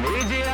Media.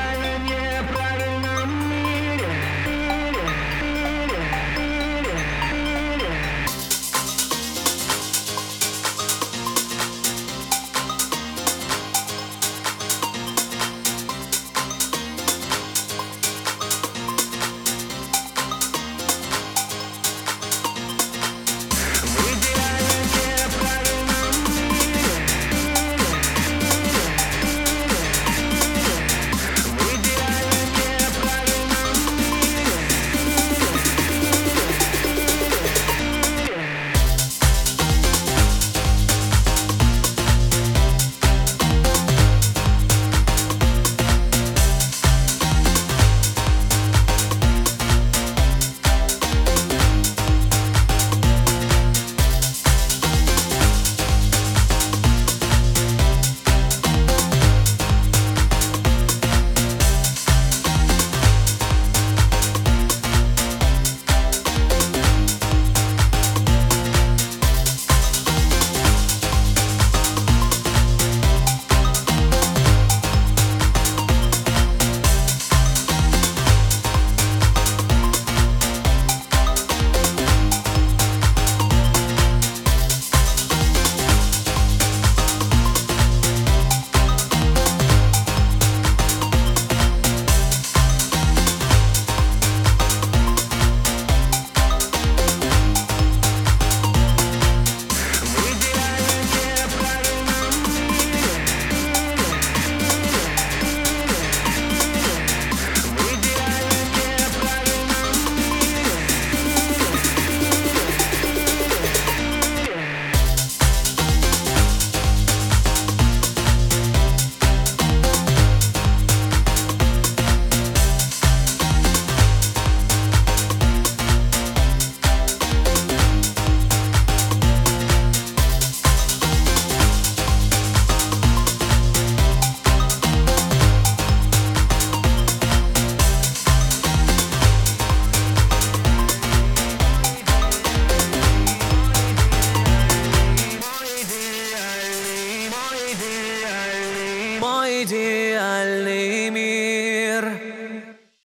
My dear Lemir